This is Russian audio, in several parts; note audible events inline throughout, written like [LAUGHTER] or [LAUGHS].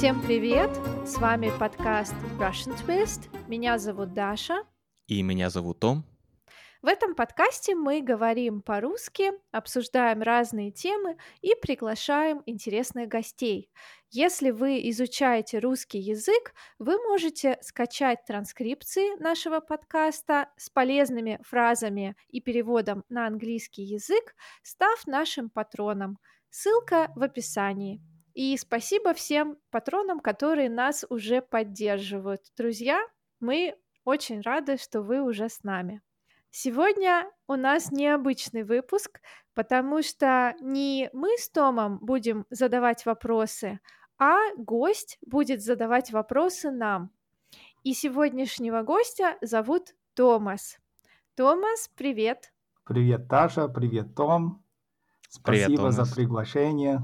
Всем привет! С вами подкаст Russian Twist. Меня зовут Даша. И меня зовут Том. В этом подкасте мы говорим по-русски, обсуждаем разные темы и приглашаем интересных гостей. Если вы изучаете русский язык, вы можете скачать транскрипции нашего подкаста с полезными фразами и переводом на английский язык, став нашим патроном. Ссылка в описании. И спасибо всем патронам, которые нас уже поддерживают. Друзья, мы очень рады, что вы уже с нами. Сегодня у нас необычный выпуск, потому что не мы с Томом будем задавать вопросы, а гость будет задавать вопросы нам. И сегодняшнего гостя зовут Томас. Томас, привет. Привет, Таша, привет, Том. Спасибо привет, за приглашение.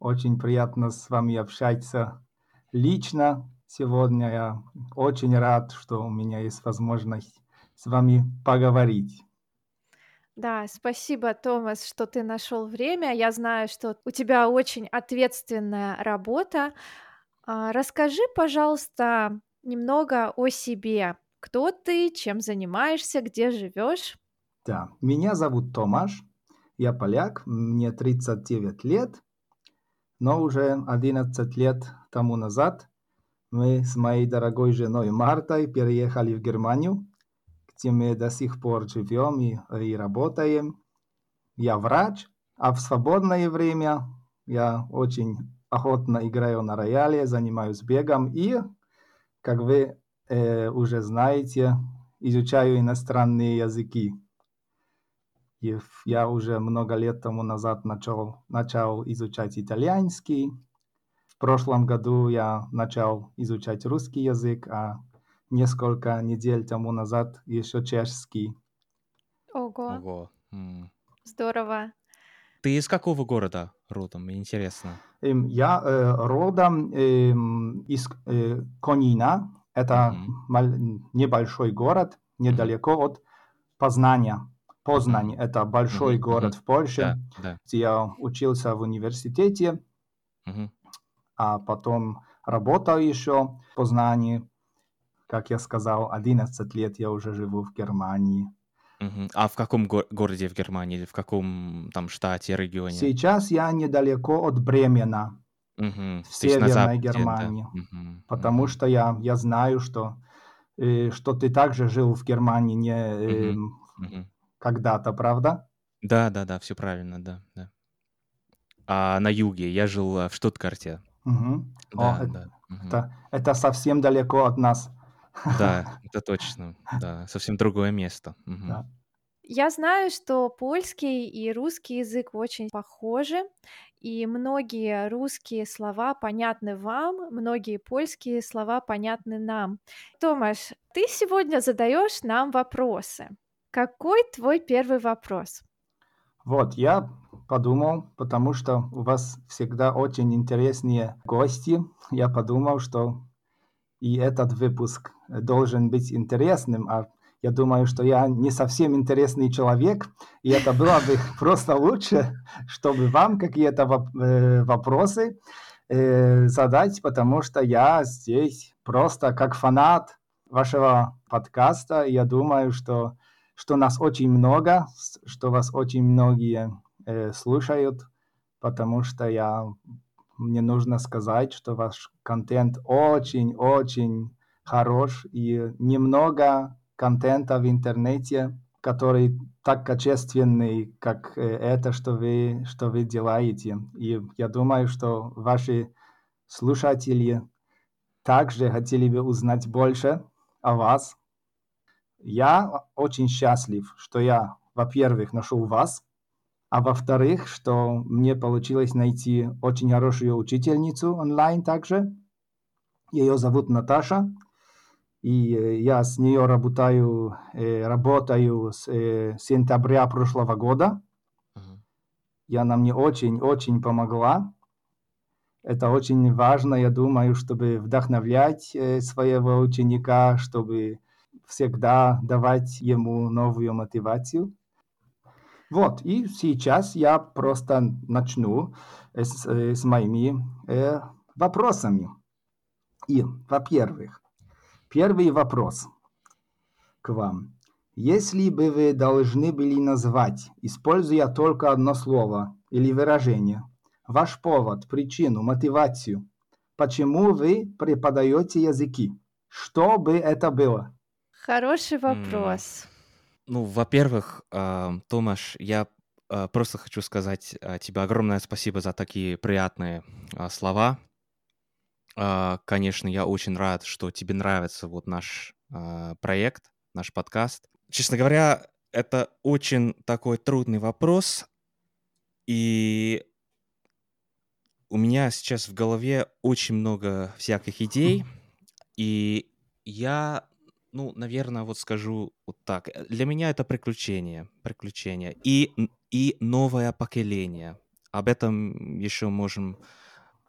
Очень приятно с вами общаться лично сегодня. Я очень рад, что у меня есть возможность с вами поговорить. Да, спасибо, Томас, что ты нашел время. Я знаю, что у тебя очень ответственная работа. А, расскажи, пожалуйста, немного о себе. Кто ты, чем занимаешься, где живешь? Да, меня зовут Томаш, я поляк, мне 39 лет, но уже 11 лет тому назад мы с моей дорогой женой Мартой переехали в Германию где мы до сих пор живем и, и работаем. Я врач, а в свободное время я очень охотно играю на рояле, занимаюсь бегом и, как вы э, уже знаете, изучаю иностранные языки. И я уже много лет тому назад начал, начал изучать итальянский. В прошлом году я начал изучать русский язык, а несколько недель тому назад еще чешский. Ого. Ого. М. Здорово. Ты из какого города родом? Интересно. Эм, я э, родом эм, из э, Конина. Это мал- небольшой город недалеко от Познания. Познань – это большой Мгм, город мгм. в Польше, Да, да. где я учился в университете, Мгм. а потом работал еще в Познании. Как я сказал, 11 лет я уже живу в Германии. Мгм. А в каком го- городе в Германии? Или в каком там штате, регионе? Сейчас я недалеко от Бремена, Мгм. в Северной западе, да. Германии. Мгм, Потому мгм. что я, я знаю, что, э, что ты также жил в Германии не э, Мгм, мгм. Когда-то, правда? Да, да, да, все правильно, да, да. А на юге я жил э, в Штутгарте. Мгм. О, Да, это, да. Мгм. это, это совсем далеко от нас. Да, [LAUGHS] это точно. Да, совсем другое место. Мгм. Да. Я знаю, что польский и русский язык очень похожи, и многие русские слова понятны вам, многие польские слова понятны нам. Томаш, ты сегодня задаешь нам вопросы. Какой твой первый вопрос? Вот, я подумал, потому что у вас всегда очень интересные гости, я подумал, что и этот выпуск должен быть интересным, а я думаю, что я не совсем интересный человек, и это было бы [LAUGHS] просто лучше, чтобы вам какие-то э, вопросы э, задать, потому что я здесь просто как фанат вашего подкаста, я думаю, что, что нас очень много, что вас очень многие э, слушают, потому что я мне нужно сказать, что ваш контент очень-очень хорош и немного контента в интернете, который так качественный, как э, это, что вы, что вы делаете. И я думаю, что ваши слушатели также хотели бы узнать больше о вас. Я очень счастлив, что я, во-первых, нашел вас, а во-вторых, что мне получилось найти очень хорошую учительницу онлайн также. Ее зовут Наташа. И э, я с нее работаю, э, работаю с э, сентября прошлого года. Мгм. И она мне очень-очень помогла. Это очень важно, я думаю, чтобы вдохновлять своего ученика, чтобы всегда давать ему новую мотивацию. Вот, и сейчас я просто начну с, э, с моими э, вопросами. И, во-первых, первый вопрос к вам. Если бы вы должны были назвать, используя только одно слово или выражение, ваш повод, причину, мотивацию, почему вы преподаете языки, что бы это было? Хороший вопрос. Ну, во-первых, а, Томаш, я а, просто хочу сказать а, тебе огромное спасибо за такие приятные слова. Конечно, я очень рад, что тебе нравится вот наш проект, наш подкаст. Честно говоря, это очень такой трудный вопрос, и у меня сейчас в голове очень много всяких идей, [LAUGHS] и я, ну, наверное, вот скажу вот так. Э, для меня это приключение, приключение и, и новое поколение. Об этом еще можем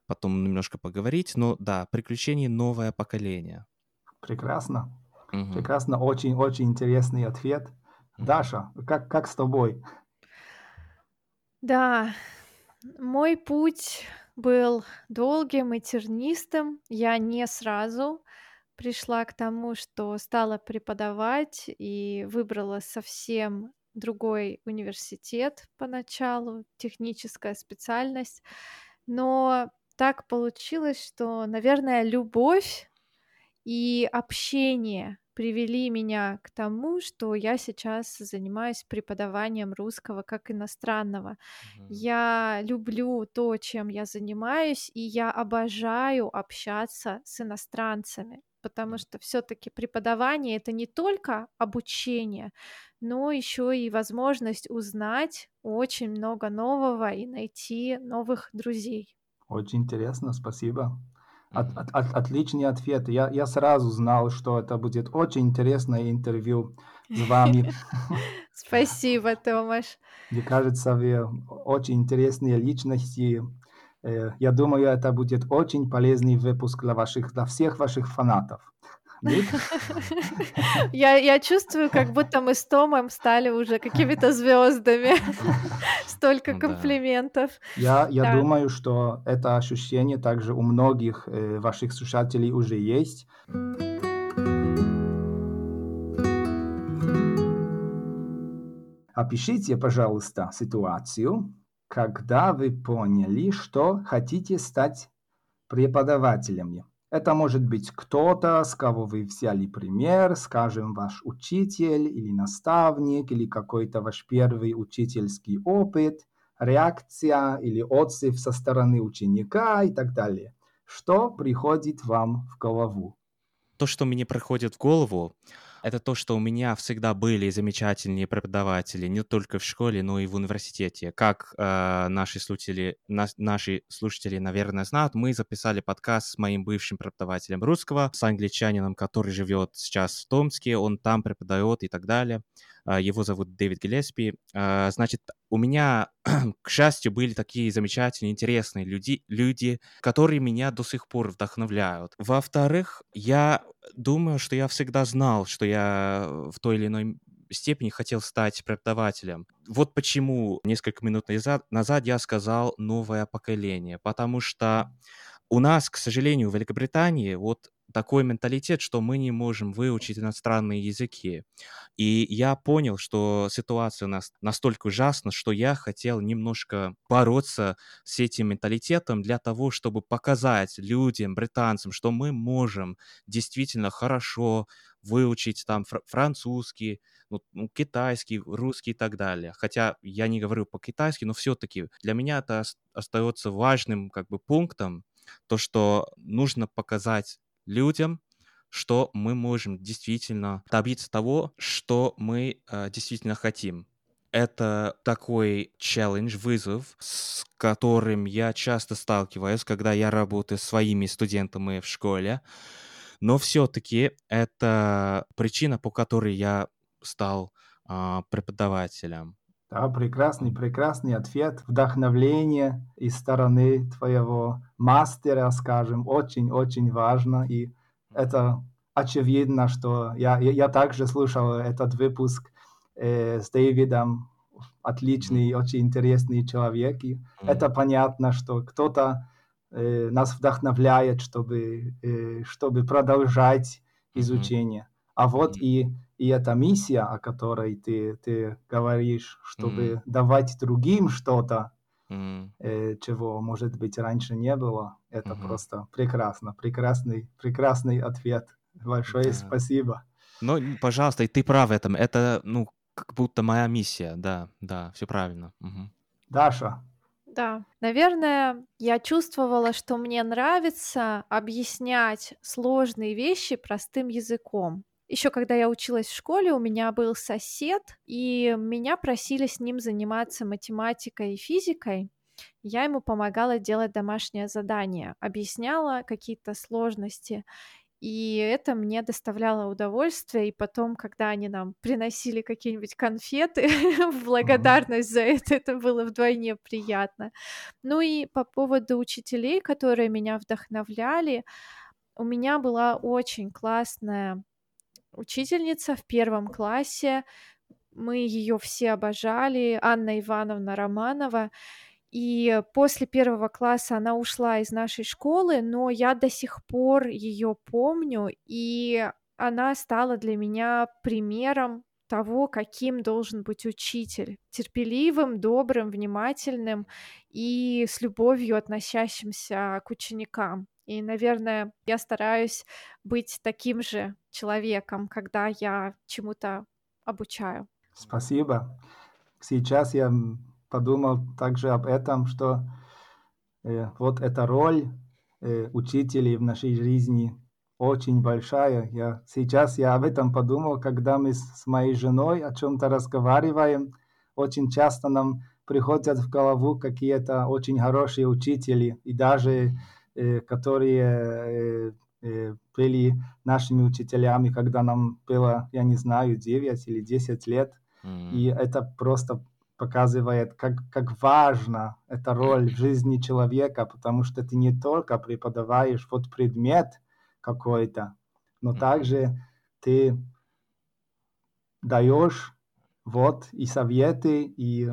потом немножко поговорить, но да, приключение новое поколение. Прекрасно. Угу. Прекрасно, очень-очень интересный ответ. Угу. Даша, как, как с тобой? Да, мой путь был долгим и тернистым. Я не сразу пришла к тому, что стала преподавать и выбрала совсем другой университет поначалу, техническая специальность. Но так получилось, что, наверное, любовь и общение привели меня к тому, что я сейчас занимаюсь преподаванием русского как иностранного. Mm-hmm. Я люблю то, чем я занимаюсь, и я обожаю общаться с иностранцами, потому что все-таки преподавание это не только обучение, но еще и возможность узнать очень много нового и найти новых друзей. Очень интересно, спасибо. От, от, от, отличный ответ. Я, я сразу знал, что это будет очень интересное интервью с вами. [LAUGHS] Спасибо, Томаш. Мне кажется, вы очень интересные личности. Э, я думаю, это будет очень полезный выпуск для, ваших, для всех ваших фанатов. [LAUGHS] Я, я чувствую, как [LAUGHS] будто мы с Томом стали уже какими-то [LAUGHS] звездами. Столько ну комплиментов. Я, я да. думаю, что это ощущение также у многих э, ваших слушателей уже есть. Опишите, пожалуйста, ситуацию, когда вы поняли, что хотите стать преподавателем. Это может быть кто-то, с кого вы взяли пример, скажем, ваш учитель или наставник, или какой-то ваш первый учительский опыт, реакция или отзыв со стороны ученика и так далее. Что приходит вам в голову? То, что мне приходит в голову, это то, что у меня всегда были замечательные преподаватели, не только в школе, но и в университете. Как э, наши, слушатели, на, наши слушатели, наверное, знают, мы записали подкаст с моим бывшим преподавателем русского, с англичанином, который живет сейчас в Томске, он там преподает и так далее. А, его зовут Дэвид Гелеспи. А, значит, у меня, [CLEARS THROAT] к счастью, были такие замечательные, интересные люди, люди, которые меня до сих пор вдохновляют. Во-вторых, я думаю, что я всегда знал, что я в той или иной степени хотел стать преподавателем. Вот почему несколько минут назад я сказал «новое поколение», потому что у нас, к сожалению, в Великобритании вот такой менталитет, что мы не можем выучить иностранные языки. И я понял, что ситуация у нас настолько ужасна, что я хотел немножко бороться с этим менталитетом для того, чтобы показать людям, британцам, что мы можем действительно хорошо выучить там фр- французский, ну, ну, китайский, русский и так далее. Хотя я не говорю по-китайски, но все-таки для меня это остается важным как бы пунктом, то, что нужно показать людям, что мы можем действительно добиться того, что мы э, действительно хотим. Это такой челлендж, вызов, с которым я часто сталкиваюсь, когда я работаю с своими студентами в школе. Но все-таки это причина, по которой я стал э, преподавателем. Да, прекрасный, прекрасный ответ. Вдохновление из стороны твоего мастера, скажем, очень-очень важно. И это очевидно, что я, я, я также слушал этот выпуск э, с Дэвидом. Отличный, очень интересный человек. И это понятно, что кто-то э, нас вдохновляет, чтобы, э, чтобы продолжать изучение. А вот и, и эта миссия, о которой ты, ты говоришь, чтобы mm-hmm. давать другим что-то, mm-hmm. э, чего, может быть, раньше не было, это mm-hmm. просто прекрасно. Прекрасный, прекрасный ответ. Большое да. спасибо. Ну, пожалуйста, и ты прав в этом. Это, ну, как будто моя миссия. Да, да, все правильно. Угу. Даша. Да, наверное, я чувствовала, что мне нравится объяснять сложные вещи простым языком. Еще когда я училась в школе, у меня был сосед, и меня просили с ним заниматься математикой и физикой. Я ему помогала делать домашнее задание, объясняла какие-то сложности. И это мне доставляло удовольствие. И потом, когда они нам приносили какие-нибудь конфеты [LAUGHS] в благодарность за это, это было вдвойне приятно. Ну и по поводу учителей, которые меня вдохновляли, у меня была очень классная учительница в первом классе. Мы ее все обожали, Анна Ивановна Романова. И после первого класса она ушла из нашей школы, но я до сих пор ее помню, и она стала для меня примером того, каким должен быть учитель. Терпеливым, добрым, внимательным и с любовью относящимся к ученикам. И, наверное, я стараюсь быть таким же человеком, когда я чему-то обучаю. Спасибо. Сейчас я подумал также об этом, что э, вот эта роль э, учителей в нашей жизни очень большая. Я, сейчас я об этом подумал, когда мы с, с моей женой о чем-то разговариваем. Очень часто нам приходят в голову какие-то очень хорошие учители, и даже э, которые э, были нашими учителями, когда нам было, я не знаю, 9 или 10 лет. Mm-hmm. И это просто показывает, как, как важна эта роль в жизни человека, потому что ты не только преподаваешь вот предмет какой-то, но также ты даешь вот и советы, и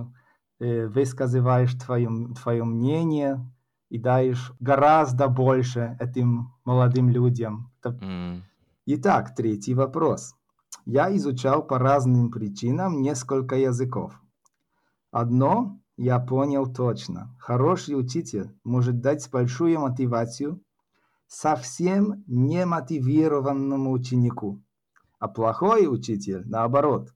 э, высказываешь твое, твое мнение, и даешь гораздо больше этим молодым людям. Итак, третий вопрос. Я изучал по разным причинам несколько языков. Одно я понял точно. Хороший учитель может дать большую мотивацию совсем немотивированному ученику. А плохой учитель, наоборот,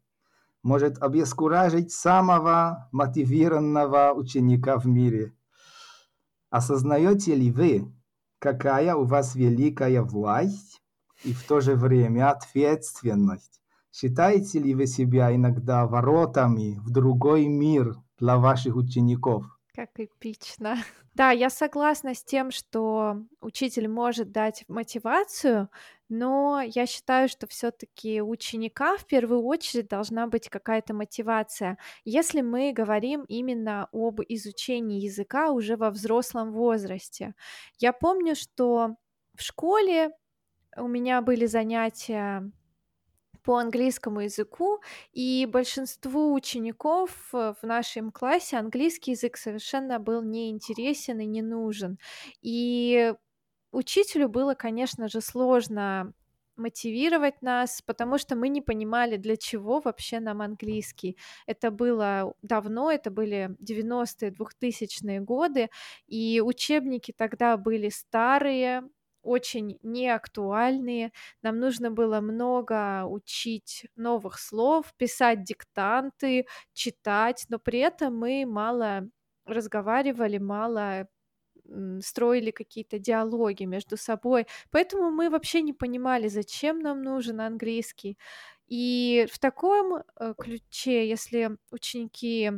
может обескуражить самого мотивированного ученика в мире. Осознаете ли вы, какая у вас великая власть и в то же время ответственность? Считаете ли вы себя иногда воротами в другой мир для ваших учеников? Как эпично. [LAUGHS] Да, я согласна с тем, что учитель может дать мотивацию, но я считаю, что все-таки у ученика в первую очередь должна быть какая-то мотивация. Если мы говорим именно об изучении языка уже во взрослом возрасте. Я помню, что в школе у меня были занятия по английскому языку, и большинству учеников в нашем классе английский язык совершенно был неинтересен и не нужен. И учителю было, конечно же, сложно мотивировать нас, потому что мы не понимали, для чего вообще нам английский. Это было давно, это были 90-е, 2000-е годы, и учебники тогда были старые, очень неактуальные. Нам нужно было много учить новых слов, писать диктанты, читать, но при этом мы мало разговаривали, мало строили какие-то диалоги между собой. Поэтому мы вообще не понимали, зачем нам нужен английский. И в таком э, ключе, если ученики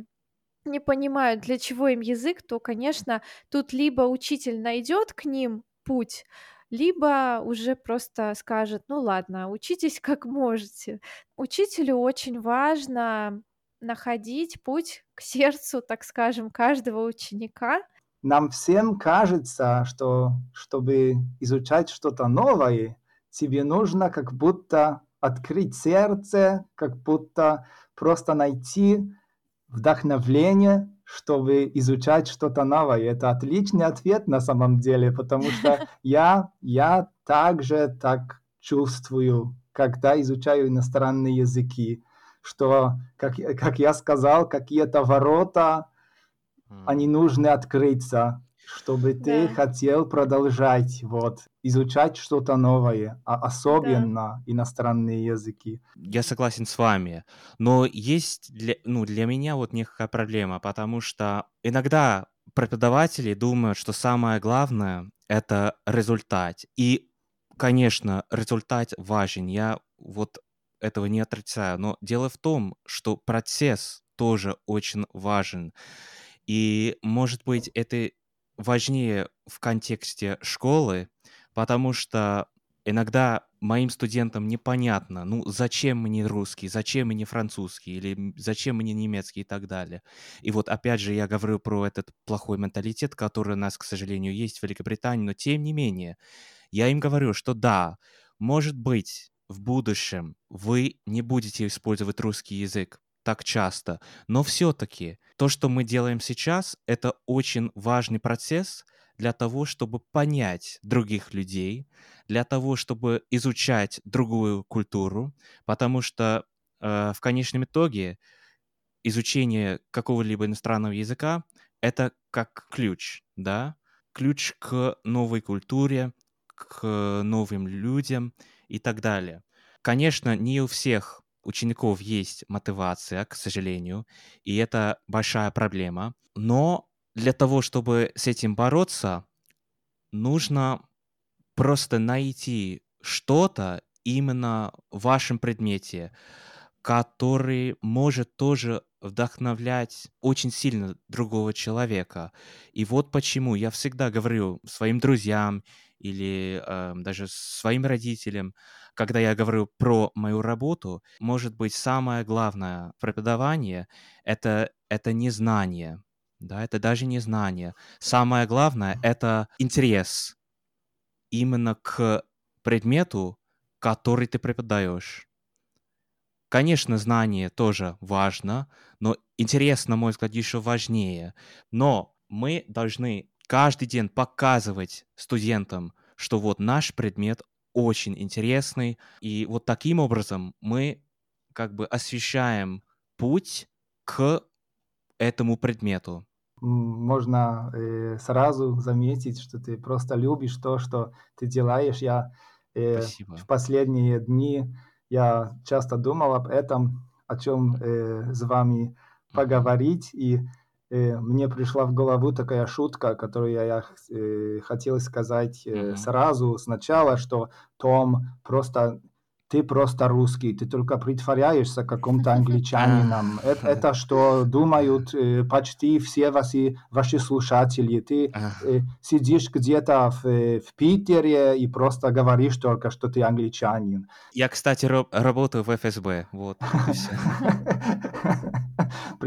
не понимают, для чего им язык, то, конечно, тут либо учитель найдет к ним путь, либо уже просто скажет, ну ладно, учитесь как можете. Учителю очень важно находить путь к сердцу, так скажем, каждого ученика. Нам всем кажется, что чтобы изучать что-то новое, тебе нужно как будто открыть сердце, как будто просто найти вдохновление, чтобы изучать что-то новое. Это отличный ответ на самом деле, потому что [LAUGHS] я, я также так чувствую, когда изучаю иностранные языки, что, как, как я сказал, какие-то ворота, они нужны открыться, чтобы ты Да. хотел продолжать вот, изучать что-то новое, а Да. особенно иностранные языки. Я согласен с вами, но есть для, ну, для меня вот некая проблема, потому что иногда преподаватели думают, что самое главное — это результат. И, конечно, результат важен, я вот этого не отрицаю, но дело в том, что процесс тоже очень важен. И, может быть, это важнее в контексте школы, потому что иногда моим студентам непонятно, ну, зачем мне русский, зачем мне французский, или зачем мне немецкий и так далее. И вот опять же я говорю про этот плохой менталитет, который у нас, к сожалению, есть в Великобритании, но тем не менее, я им говорю, что да, может быть, в будущем вы не будете использовать русский язык так часто, но все-таки то, что мы делаем сейчас, это очень важный процесс для того, чтобы понять других людей, для того, чтобы изучать другую культуру, потому что э, в конечном итоге изучение какого-либо иностранного языка это как ключ, да, ключ к новой культуре, к новым людям и так далее. Конечно, не у всех учеников есть мотивация, к сожалению, и это большая проблема. Но для того, чтобы с этим бороться, нужно просто найти что-то именно в вашем предмете, который может тоже вдохновлять очень сильно другого человека. И вот почему я всегда говорю своим друзьям или э, даже своим родителям, когда я говорю про мою работу, может быть, самое главное в преподавании это, это не знание. Да, это даже не знание. Самое главное это интерес именно к предмету, который ты преподаешь. Конечно, знание тоже важно, но интерес, на мой взгляд, еще важнее. Но мы должны каждый день показывать студентам, что вот наш предмет очень интересный, и вот таким образом мы как бы освещаем путь к этому предмету. Можно э, сразу заметить, что ты просто любишь то, что ты делаешь. Я э, Спасибо. в последние дни я часто думал об этом, о чем э, с вами поговорить, и мне пришла в голову такая шутка, которую я э, хотел сказать э, Мгм. сразу, сначала, что Том просто ты просто русский, ты только притворяешься каким-то [LAUGHS] англичанином. Это, это что думают э, почти все ваши, ваши слушатели. Ты э, сидишь где-то в, э, в Питере и просто говоришь только, что ты англичанин. Я, кстати, раб- работаю в ФСБ. Вот, вот и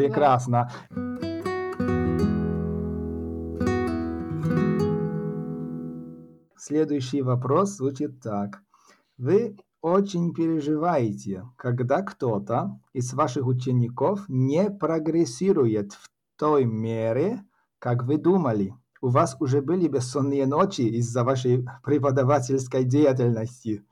[LAUGHS] Следующий вопрос звучит так. Вы очень переживаете, когда кто-то из ваших учеников не прогрессирует в той мере, как вы думали. У вас уже были бессонные ночи из-за вашей преподавательской деятельности.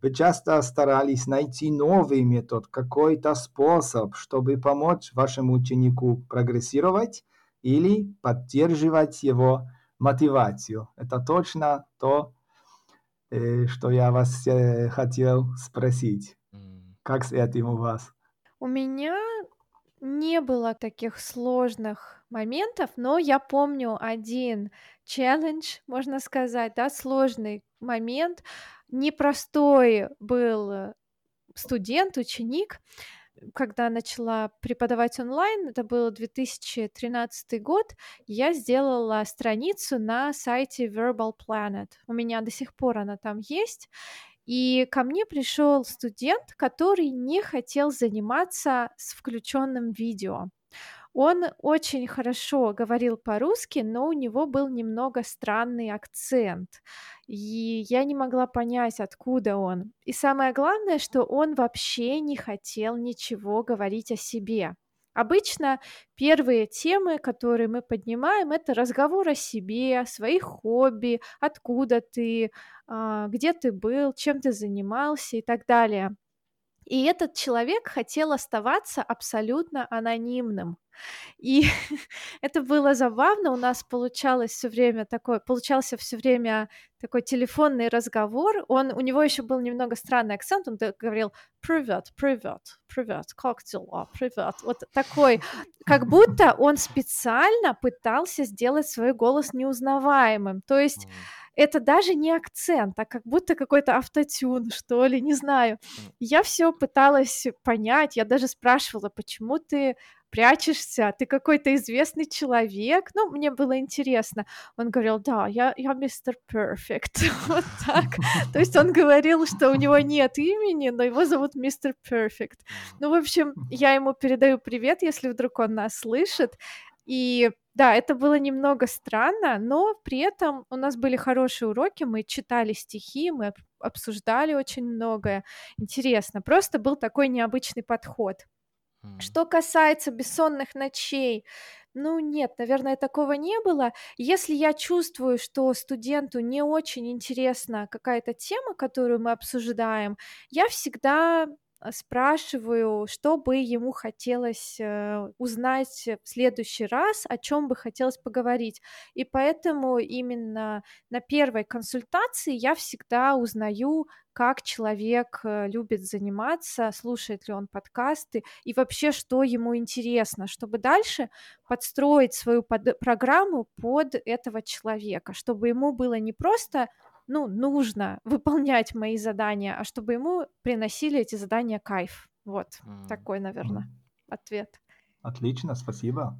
Вы часто старались найти новый метод, какой-то способ, чтобы помочь вашему ученику прогрессировать или поддерживать его мотивацию. Это точно то, э, что я вас э, хотел спросить. Как с этим у вас? У меня не было таких сложных моментов, но я помню один челлендж, можно сказать, да, сложный момент. Непростой был студент, ученик, когда начала преподавать онлайн, это был 2013 год, я сделала страницу на сайте Verbal Planet. У меня до сих пор она там есть. И ко мне пришел студент, который не хотел заниматься с включенным видео. Он очень хорошо говорил по-русски, но у него был немного странный акцент. И я не могла понять, откуда он. И самое главное, что он вообще не хотел ничего говорить о себе. Обычно первые темы, которые мы поднимаем, это разговор о себе, о своих хобби, откуда ты, а, где ты был, чем ты занимался и так далее. И этот человек хотел оставаться абсолютно анонимным. И [LAUGHS] это было забавно. У нас получалось все время такой, получался все время такой телефонный разговор. Он, у него еще был немного странный акцент. Он говорил «Привет, привет, привет, как дела? Привет». Вот такой, как будто он специально пытался сделать свой голос неузнаваемым. То есть это даже не акцент, а как будто какой-то автотюн, что ли, не знаю. Я все пыталась понять, я даже спрашивала, почему ты прячешься, ты какой-то известный человек. Ну, мне было интересно. Он говорил, да, я, я мистер Перфект. [LAUGHS] вот так. То есть он говорил, что у него нет имени, но его зовут мистер Перфект. Ну, в общем, я ему передаю привет, если вдруг он нас слышит. И да, это было немного странно, но при этом у нас были хорошие уроки, мы читали стихи, мы обсуждали очень многое. Интересно, просто был такой необычный подход. Что касается бессонных ночей, ну нет, наверное, такого не было. Если я чувствую, что студенту не очень интересна какая-то тема, которую мы обсуждаем, я всегда спрашиваю, что бы ему хотелось э, узнать в следующий раз, о чем бы хотелось поговорить. И поэтому именно на первой консультации я всегда узнаю, как человек э, любит заниматься, слушает ли он подкасты и вообще, что ему интересно, чтобы дальше подстроить свою под- программу под этого человека, чтобы ему было не просто ну, нужно выполнять мои задания, а чтобы ему приносили эти задания кайф. Вот, mm. такой, наверное, mm. ответ. Отлично, спасибо.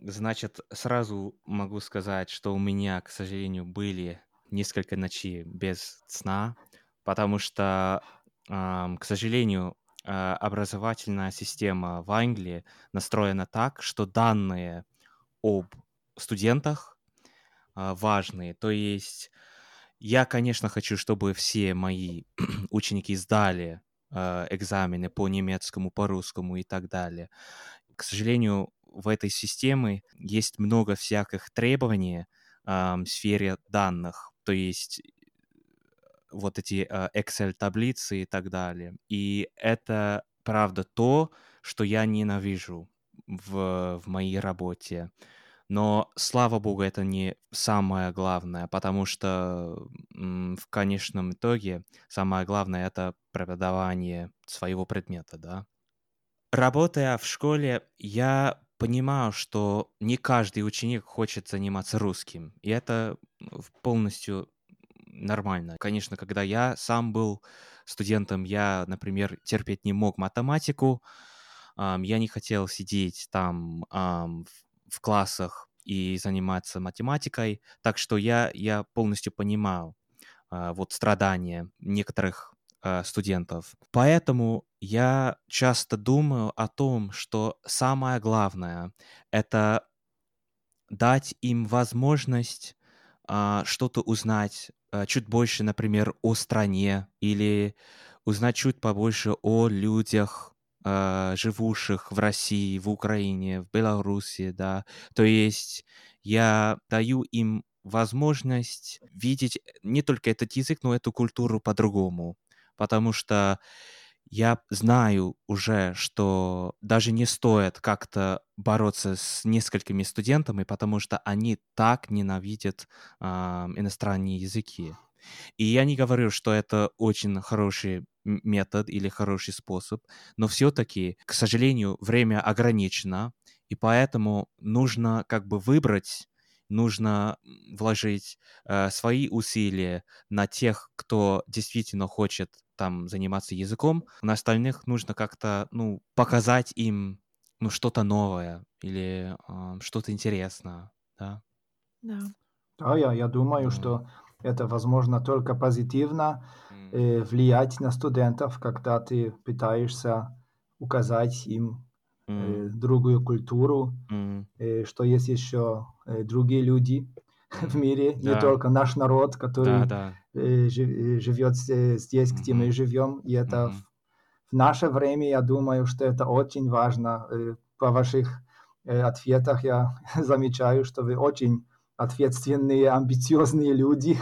Значит, сразу могу сказать, что у меня, к сожалению, были несколько ночей без сна, потому что, к сожалению, э, образовательная система в Англии настроена так, что данные об студентах э, важные. То есть я, конечно, хочу, чтобы все мои [CLEARS THROAT] ученики сдали э, экзамены по немецкому, по русскому и так далее. К сожалению, в этой системе есть много всяких требований э, в сфере данных, то есть вот эти э, Excel-таблицы и так далее. И это, правда, то, что я ненавижу в, в моей работе. Но, слава богу, это не самое главное, потому что в конечном итоге самое главное — это преподавание своего предмета, да. Работая в школе, я понимаю, что не каждый ученик хочет заниматься русским, и это полностью нормально. Конечно, когда я сам был студентом, я, например, терпеть не мог математику, я не хотел сидеть там в классах и заниматься математикой, так что я, я полностью понимаю а, вот страдания некоторых а, студентов. Поэтому я часто думаю о том, что самое главное — это дать им возможность а, что-то узнать чуть больше, например, о стране или узнать чуть побольше о людях, э, живущих в России, в Украине, в Беларуси, да. То есть я даю им возможность видеть не только этот язык, но эту культуру по-другому. Потому что я знаю уже, что даже не стоит как-то бороться с несколькими студентами, потому что они так ненавидят э, иностранные языки. И я не говорю, что это очень хороший метод или хороший способ, но все-таки, к сожалению, время ограничено, и поэтому нужно как бы выбрать, нужно вложить э, свои усилия на тех, кто действительно хочет там заниматься языком, на остальных нужно как-то, ну, показать им, ну, что-то новое или э, что-то интересное, да. Да. Да, я, я думаю, mm. что это возможно только позитивно э, влиять на студентов, когда ты пытаешься указать им э, другую культуру, э, что есть еще э, другие люди [LAUGHS] в мире, да. не только наш народ, который да, да. Э, живет здесь, где мы живем, и это в, в наше время, я думаю, что это очень важно. Э, по ваших э, ответах я [LAUGHS] замечаю, что вы очень ответственные, амбициозные люди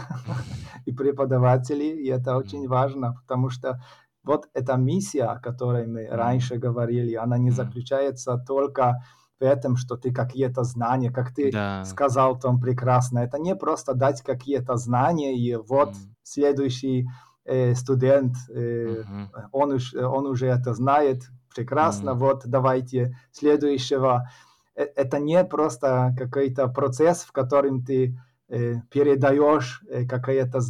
и преподаватели, и это очень важно, потому что вот эта миссия, о которой мы раньше говорили, она не заключается только в этом, что ты какие-то знания, как ты да. сказал, Том, прекрасно. Это не просто дать какие-то знания, и вот mm. следующий э, студент, э, mm-hmm. он, уж, он уже это знает, прекрасно, mm. вот давайте следующего. Э, это не просто какой-то процесс, в котором ты э, передаешь э, какие-то,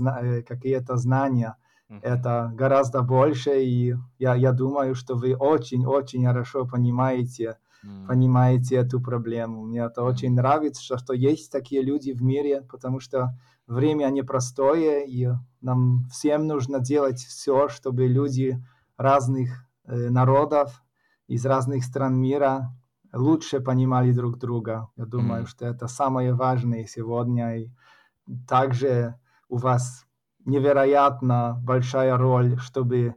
какие-то знания. Mm-hmm. Это гораздо больше, и я, я думаю, что вы очень-очень хорошо понимаете, mm-hmm. понимаете эту проблему. Мне это очень нравится, что, что есть такие люди в мире, потому что время непростое, и нам всем нужно делать все, чтобы люди разных народов из разных стран мира лучше понимали друг друга. Я думаю, mm-hmm. что это самое важное сегодня. И также у вас невероятно большая роль, чтобы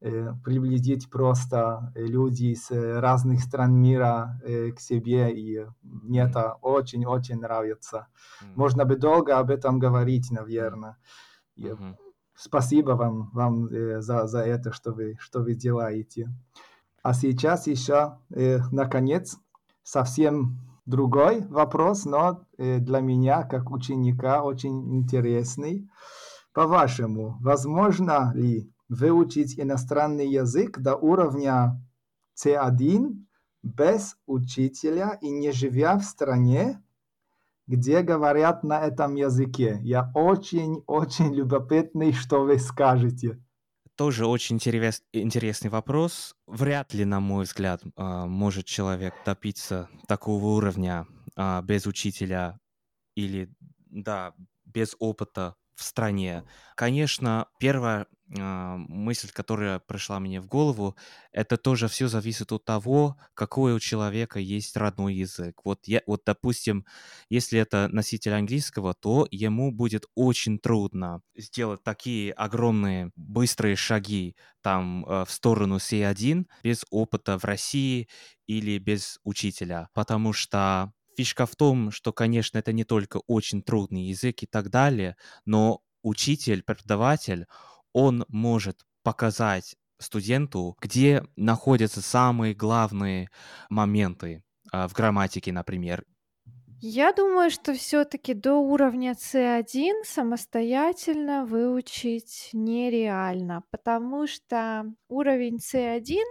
э, приблизить просто людей с разных стран мира э, к себе, и мне mm. это очень-очень нравится. Mm. Можно бы долго об этом говорить, наверное. Mm-hmm. Спасибо вам, вам э, за, за это, что вы, что вы делаете. А сейчас еще, э, наконец, совсем другой вопрос, но э, для меня, как ученика, очень интересный. По-вашему, возможно ли выучить иностранный язык до уровня C1 без учителя и не живя в стране, где говорят на этом языке? Я очень-очень любопытный, что вы скажете. Тоже очень интерес, интересный вопрос. Вряд ли, на мой взгляд, а, может человек добиться такого уровня а, без учителя или, да, без опыта в стране. Конечно, первая э, мысль, которая пришла мне в голову, это тоже все зависит от того, какой у человека есть родной язык. Вот, я, вот, допустим, если это носитель английского, то ему будет очень трудно сделать такие огромные быстрые шаги там э, в сторону C1 без опыта в России или без учителя, потому что Фишка в том, что, конечно, это не только очень трудный язык и так далее, но учитель, преподаватель, он может показать студенту, где находятся самые главные моменты э, в грамматике, например. Я думаю, что все-таки до уровня C1 самостоятельно выучить нереально, потому что уровень C1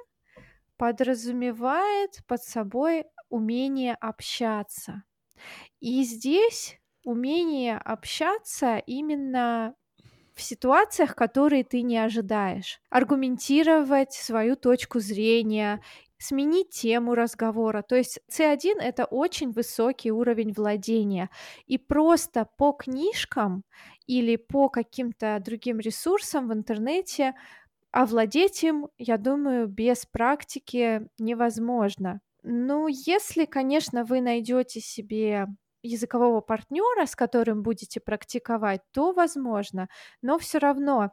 подразумевает под собой умение общаться. И здесь умение общаться именно в ситуациях, которые ты не ожидаешь. Аргументировать свою точку зрения, сменить тему разговора. То есть C1 это очень высокий уровень владения. И просто по книжкам или по каким-то другим ресурсам в интернете овладеть им, я думаю, без практики невозможно. Ну, если, конечно, вы найдете себе языкового партнера, с которым будете практиковать, то возможно, но все равно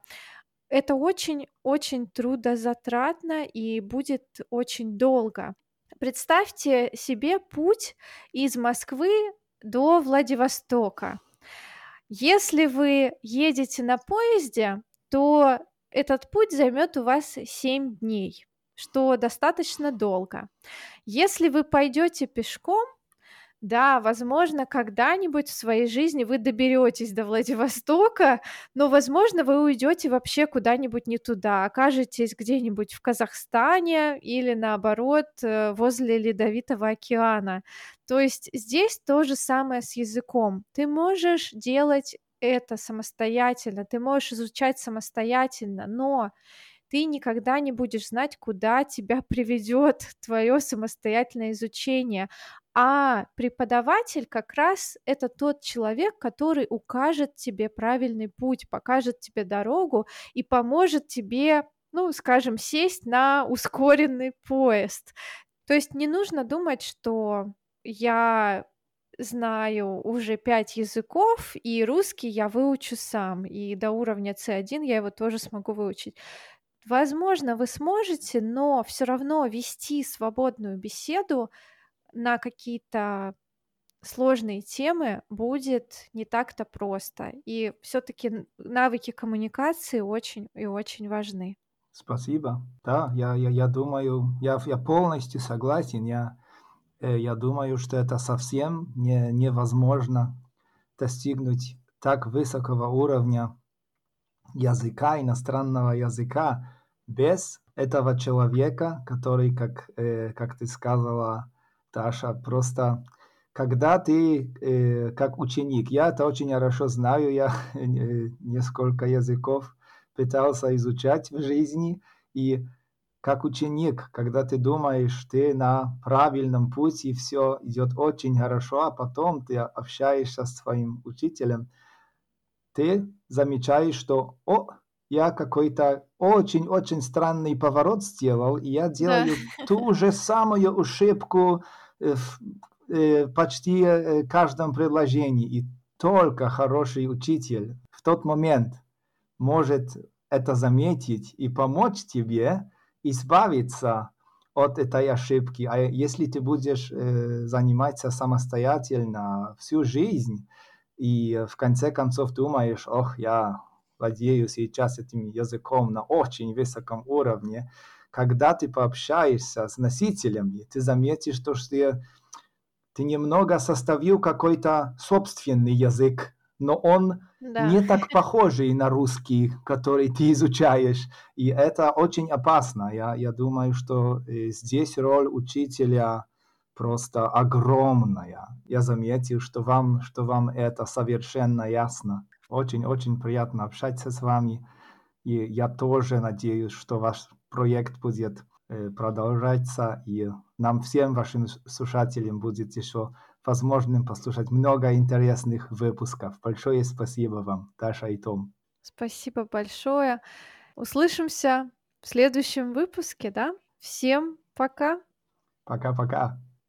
это очень-очень трудозатратно и будет очень долго. Представьте себе путь из Москвы до Владивостока. Если вы едете на поезде, то этот путь займет у вас 7 дней что достаточно долго. Если вы пойдете пешком, да, возможно, когда-нибудь в своей жизни вы доберетесь до Владивостока, но, возможно, вы уйдете вообще куда-нибудь не туда, окажетесь где-нибудь в Казахстане или, наоборот, э, возле Ледовитого океана. То есть здесь то же самое с языком. Ты можешь делать это самостоятельно, ты можешь изучать самостоятельно, но ты никогда не будешь знать, куда тебя [LAUGHS] приведет твое самостоятельное изучение. А преподаватель как раз это тот человек, который укажет тебе правильный путь, покажет тебе дорогу и поможет тебе, ну, скажем, сесть на ускоренный поезд. То есть не нужно думать, что я знаю уже пять языков, и русский я выучу сам, и до уровня C1 я его тоже смогу выучить Возможно, вы сможете, но все равно вести свободную беседу на какие-то сложные темы будет не так-то просто. И все-таки навыки коммуникации очень и очень важны. Спасибо. Да, я, я, я думаю, я, я полностью согласен. Я, э, я думаю, что это совсем не, невозможно достигнуть так высокого уровня языка, иностранного языка, без этого человека, который, как, э, как ты сказала, Таша, просто когда ты э, как ученик, я это очень хорошо знаю, я [LAUGHS] э, несколько языков пытался изучать в жизни, и как ученик, когда ты думаешь, ты на правильном пути, все идет очень хорошо, а потом ты общаешься с своим учителем, ты замечаешь, что о, я какой-то очень-очень странный поворот сделал, и я делаю да. ту же самую ошибку почти э, каждом предложении. И только хороший учитель в тот момент может это заметить и помочь тебе избавиться от этой ошибки. А если ты будешь заниматься самостоятельно всю жизнь, и в конце концов думаешь, ох, я владею сейчас этим языком на очень высоком уровне, когда ты пообщаешься с носителями, ты заметишь то, что ты, ты немного составил какой-то собственный язык, но он да. не так [LAUGHS] похожий на русский, который ты изучаешь. И это очень опасно. Я, я думаю, что э, здесь роль учителя просто огромная. Я заметил, что вам, что вам это совершенно ясно. Очень-очень приятно общаться с вами. И я тоже надеюсь, что ваш проект будет э, продолжаться, и нам всем, вашим слушателям, будет еще возможным послушать много интересных выпусков. Большое спасибо вам, Таша и Том. Спасибо большое. Услышимся в следующем выпуске, да? Всем пока. Пока-пока.